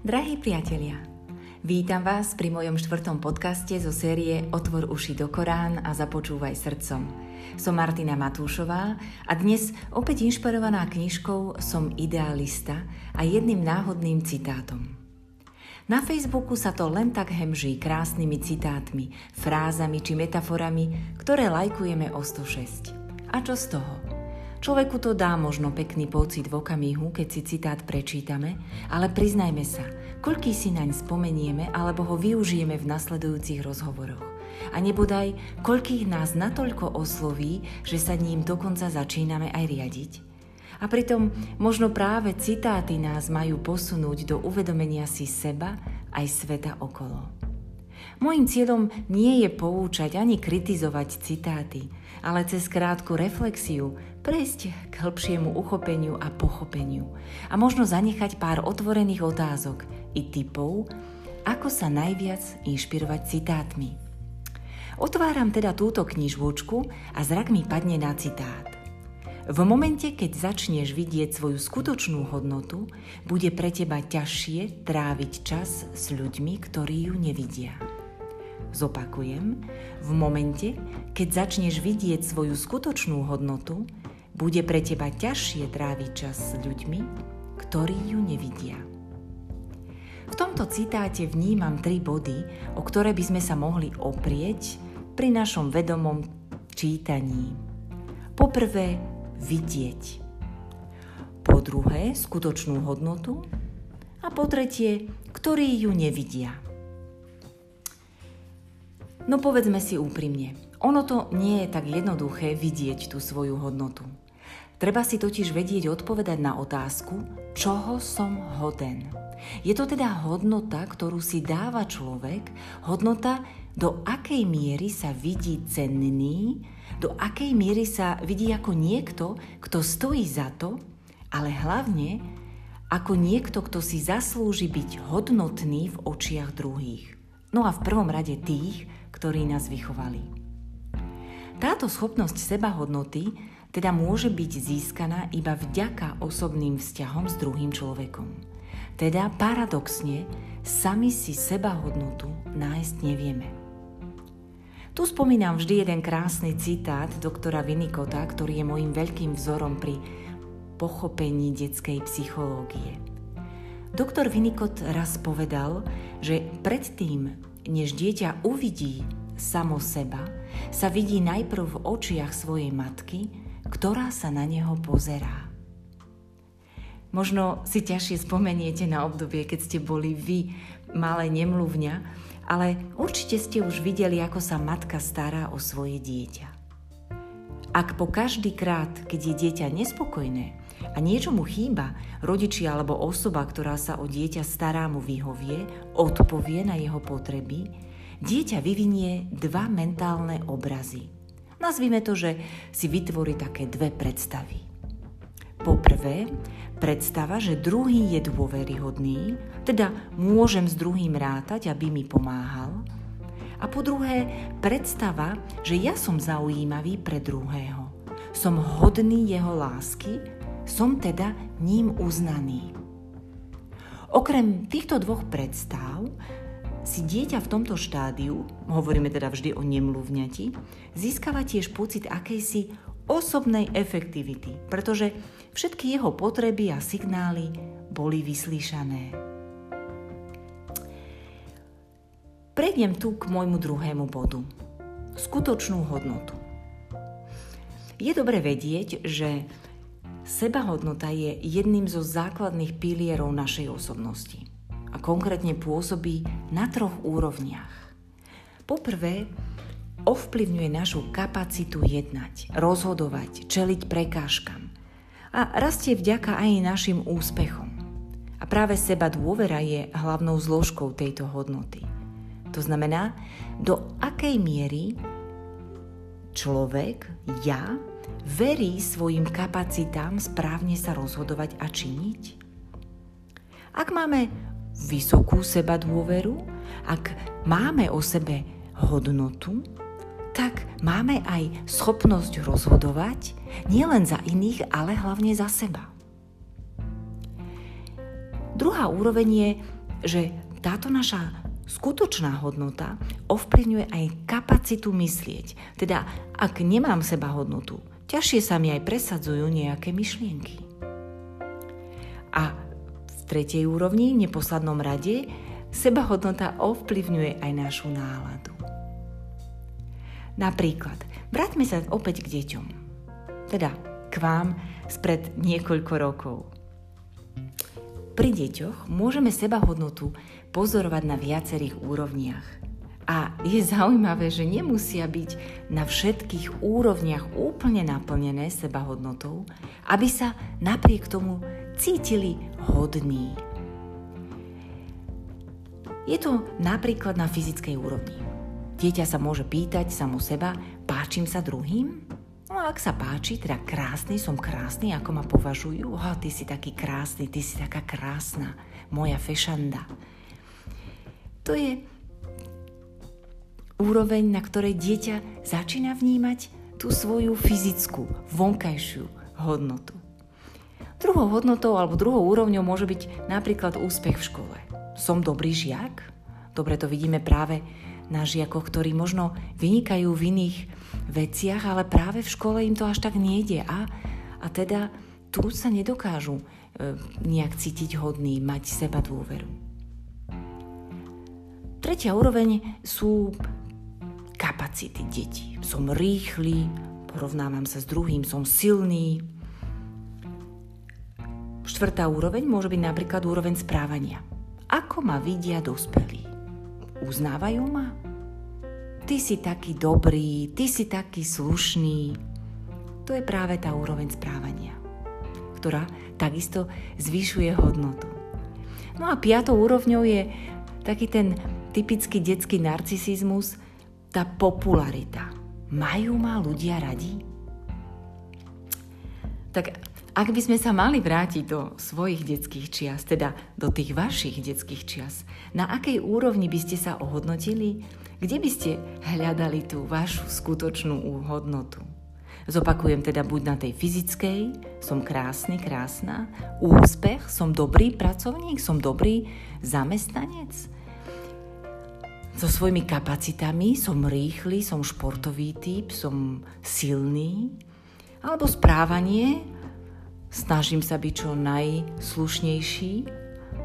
Drahí priatelia, vítam vás pri mojom štvrtom podcaste zo série Otvor uši do Korán a započúvaj srdcom. Som Martina Matúšová a dnes opäť inšpirovaná knižkou Som idealista a jedným náhodným citátom. Na Facebooku sa to len tak hemží krásnymi citátmi, frázami či metaforami, ktoré lajkujeme o 106. A čo z toho? Človeku to dá možno pekný pocit v okamihu, keď si citát prečítame, ale priznajme sa, koľký si naň spomenieme alebo ho využijeme v nasledujúcich rozhovoroch. A nebodaj, koľkých nás natoľko osloví, že sa ním dokonca začíname aj riadiť. A pritom možno práve citáty nás majú posunúť do uvedomenia si seba aj sveta okolo. Mojím cieľom nie je poučať ani kritizovať citáty, ale cez krátku reflexiu prejsť k hĺbšiemu uchopeniu a pochopeniu a možno zanechať pár otvorených otázok i typov, ako sa najviac inšpirovať citátmi. Otváram teda túto knižvočku a zrak mi padne na citát. V momente, keď začneš vidieť svoju skutočnú hodnotu, bude pre teba ťažšie tráviť čas s ľuďmi, ktorí ju nevidia. Zopakujem, v momente, keď začneš vidieť svoju skutočnú hodnotu, bude pre teba ťažšie tráviť čas s ľuďmi, ktorí ju nevidia. V tomto citáte vnímam tri body, o ktoré by sme sa mohli oprieť pri našom vedomom čítaní. Poprvé, vidieť. Po druhé, skutočnú hodnotu. A po tretie, ktorí ju nevidia. No povedzme si úprimne, ono to nie je tak jednoduché vidieť tú svoju hodnotu. Treba si totiž vedieť odpovedať na otázku, čoho som hoden. Je to teda hodnota, ktorú si dáva človek, hodnota, do akej miery sa vidí cenný, do akej miery sa vidí ako niekto, kto stojí za to, ale hlavne ako niekto, kto si zaslúži byť hodnotný v očiach druhých. No a v prvom rade tých, ktorí nás vychovali. Táto schopnosť sebahodnoty teda môže byť získaná iba vďaka osobným vzťahom s druhým človekom. Teda paradoxne sami si sebahodnotu nájsť nevieme. Tu spomínam vždy jeden krásny citát doktora Vinikota, ktorý je môjim veľkým vzorom pri pochopení detskej psychológie. Doktor Vinikot raz povedal, že predtým, než dieťa uvidí samo seba, sa vidí najprv v očiach svojej matky, ktorá sa na neho pozerá. Možno si ťažšie spomeniete na obdobie, keď ste boli vy malé nemluvňa, ale určite ste už videli, ako sa matka stará o svoje dieťa. Ak po každý krát, keď je dieťa nespokojné a niečo mu chýba, rodičia alebo osoba, ktorá sa o dieťa stará, mu vyhovie, odpovie na jeho potreby, dieťa vyvinie dva mentálne obrazy. Nazvime to, že si vytvorí také dve predstavy. Poprvé, predstava, že druhý je dôveryhodný, teda môžem s druhým rátať, aby mi pomáhal. A po druhé, predstava, že ja som zaujímavý pre druhého. Som hodný jeho lásky, som teda ním uznaný. Okrem týchto dvoch predstav si dieťa v tomto štádiu, hovoríme teda vždy o nemluvňati, získava tiež pocit akejsi osobnej efektivity, pretože všetky jeho potreby a signály boli vyslíšané. Prejdem tu k môjmu druhému bodu. Skutočnú hodnotu. Je dobre vedieť, že sebahodnota je jedným zo základných pilierov našej osobnosti a konkrétne pôsobí na troch úrovniach. Poprvé, ovplyvňuje našu kapacitu jednať, rozhodovať, čeliť prekážkam a rastie vďaka aj našim úspechom. A práve seba dôvera je hlavnou zložkou tejto hodnoty. To znamená, do akej miery človek, ja, verí svojim kapacitám správne sa rozhodovať a činiť? Ak máme vysokú seba dôveru, ak máme o sebe hodnotu, tak máme aj schopnosť rozhodovať nielen za iných, ale hlavne za seba. Druhá úroveň je že táto naša skutočná hodnota ovplyvňuje aj kapacitu myslieť. Teda, ak nemám seba hodnotu, ťažšie sa mi aj presadzujú nejaké myšlienky. A tretej úrovni, v neposlednom rade, seba hodnota ovplyvňuje aj našu náladu. Napríklad, vráťme sa opäť k deťom. Teda k vám spred niekoľko rokov. Pri deťoch môžeme seba hodnotu pozorovať na viacerých úrovniach. A je zaujímavé, že nemusia byť na všetkých úrovniach úplne naplnené seba hodnotou, aby sa napriek tomu cítili hodní. Je to napríklad na fyzickej úrovni. Dieťa sa môže pýtať samo seba, páčim sa druhým? No a ak sa páči, teda krásny, som krásny, ako ma považujú, oh, ty si taký krásny, ty si taká krásna, moja fešanda. To je úroveň, na ktorej dieťa začína vnímať tú svoju fyzickú, vonkajšiu hodnotu. Druhou hodnotou alebo druhou úrovňou môže byť napríklad úspech v škole. Som dobrý žiak? Dobre to vidíme práve na žiakoch, ktorí možno vynikajú v iných veciach, ale práve v škole im to až tak nejde. A, a teda tu sa nedokážu e, nejak cítiť hodný, mať seba dôveru. Tretia úroveň sú kapacity detí. Som rýchly, porovnávam sa s druhým, som silný. Štvrtá úroveň môže byť napríklad úroveň správania. Ako ma vidia dospelí? Uznávajú ma? Ty si taký dobrý, ty si taký slušný. To je práve tá úroveň správania, ktorá takisto zvyšuje hodnotu. No a piatou úrovňou je taký ten typický detský narcisizmus, tá popularita. Majú ma ľudia radi? Tak ak by sme sa mali vrátiť do svojich detských čias, teda do tých vašich detských čias, na akej úrovni by ste sa ohodnotili? Kde by ste hľadali tú vašu skutočnú hodnotu? Zopakujem teda buď na tej fyzickej, som krásny, krásna, úspech, som dobrý pracovník, som dobrý zamestnanec, so svojimi kapacitami, som rýchly, som športový typ, som silný, alebo správanie, snažím sa byť čo najslušnejší,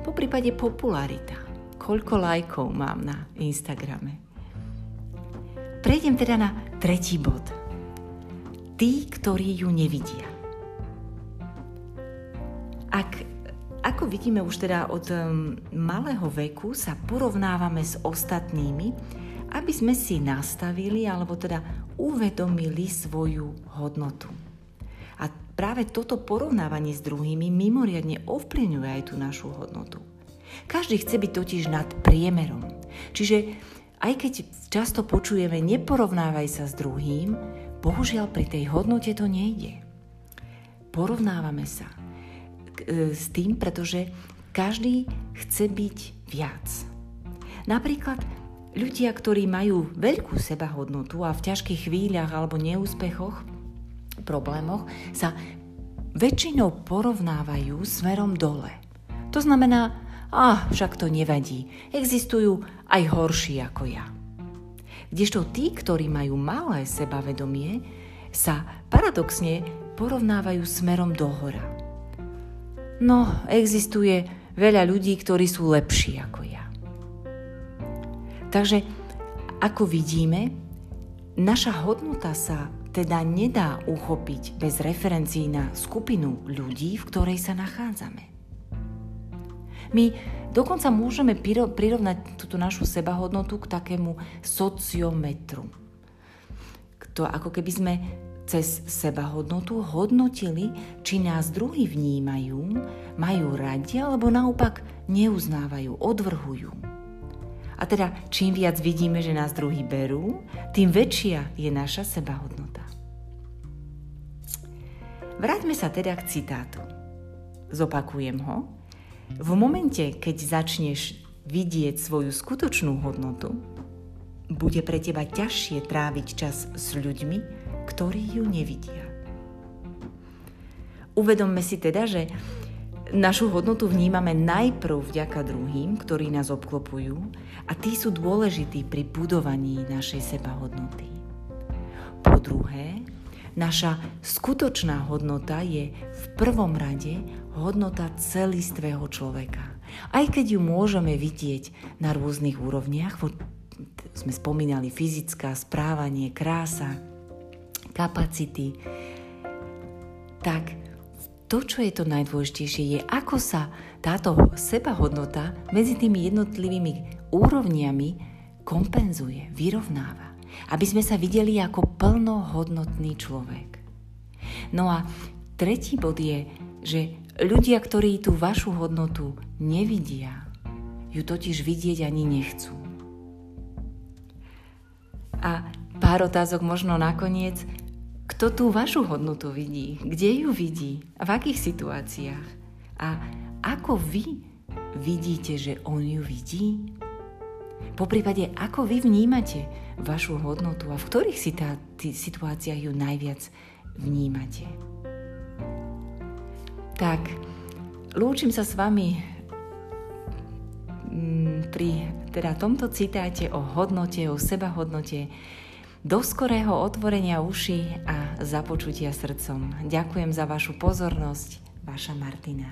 po prípade popularita. Koľko lajkov mám na Instagrame. Prejdem teda na tretí bod. Tí, ktorí ju nevidia. Ak ako vidíme už teda od malého veku sa porovnávame s ostatnými, aby sme si nastavili alebo teda uvedomili svoju hodnotu. Práve toto porovnávanie s druhými mimoriadne ovplyvňuje aj tú našu hodnotu. Každý chce byť totiž nad priemerom. Čiže aj keď často počujeme neporovnávaj sa s druhým, bohužiaľ pri tej hodnote to nejde. Porovnávame sa E, s tým, pretože každý chce byť viac. Napríklad ľudia, ktorí majú veľkú sebahodnotu a v ťažkých chvíľach alebo neúspechoch, problémoch, sa väčšinou porovnávajú smerom dole. To znamená, a však to nevadí, existujú aj horší ako ja. Kdežto tí, ktorí majú malé sebavedomie, sa paradoxne porovnávajú smerom dohora. No, existuje veľa ľudí, ktorí sú lepší ako ja. Takže, ako vidíme, naša hodnota sa teda nedá uchopiť bez referencií na skupinu ľudí, v ktorej sa nachádzame. My dokonca môžeme prirovnať túto našu sebahodnotu k takému sociometru. To ako keby sme cez sebahodnotu hodnotili, či nás druhí vnímajú, majú radi alebo naopak neuznávajú, odvrhujú. A teda čím viac vidíme, že nás druhí berú, tým väčšia je naša sebahodnota. Vráťme sa teda k citátu. Zopakujem ho. V momente, keď začneš vidieť svoju skutočnú hodnotu, bude pre teba ťažšie tráviť čas s ľuďmi, ktorí ju nevidia. Uvedomme si teda, že Našu hodnotu vnímame najprv vďaka druhým, ktorí nás obklopujú a tí sú dôležití pri budovaní našej sebahodnoty. Po druhé, naša skutočná hodnota je v prvom rade hodnota celistvého človeka. Aj keď ju môžeme vidieť na rôznych úrovniach, sme spomínali fyzická, správanie, krása, kapacity, tak to, čo je to najdôležitejšie, je, ako sa táto sebahodnota medzi tými jednotlivými úrovniami kompenzuje, vyrovnáva. Aby sme sa videli ako plnohodnotný človek. No a tretí bod je, že ľudia, ktorí tú vašu hodnotu nevidia, ju totiž vidieť ani nechcú. A pár otázok možno nakoniec, kto tú vašu hodnotu vidí, kde ju vidí v akých situáciách. A ako vy vidíte, že on ju vidí? Po prípade, ako vy vnímate vašu hodnotu a v ktorých situáciách ju najviac vnímate. Tak, lúčim sa s vami mm, pri teda tomto citáte o hodnote, o sebahodnote, do skorého otvorenia uši a započutia srdcom. Ďakujem za vašu pozornosť, vaša Martina.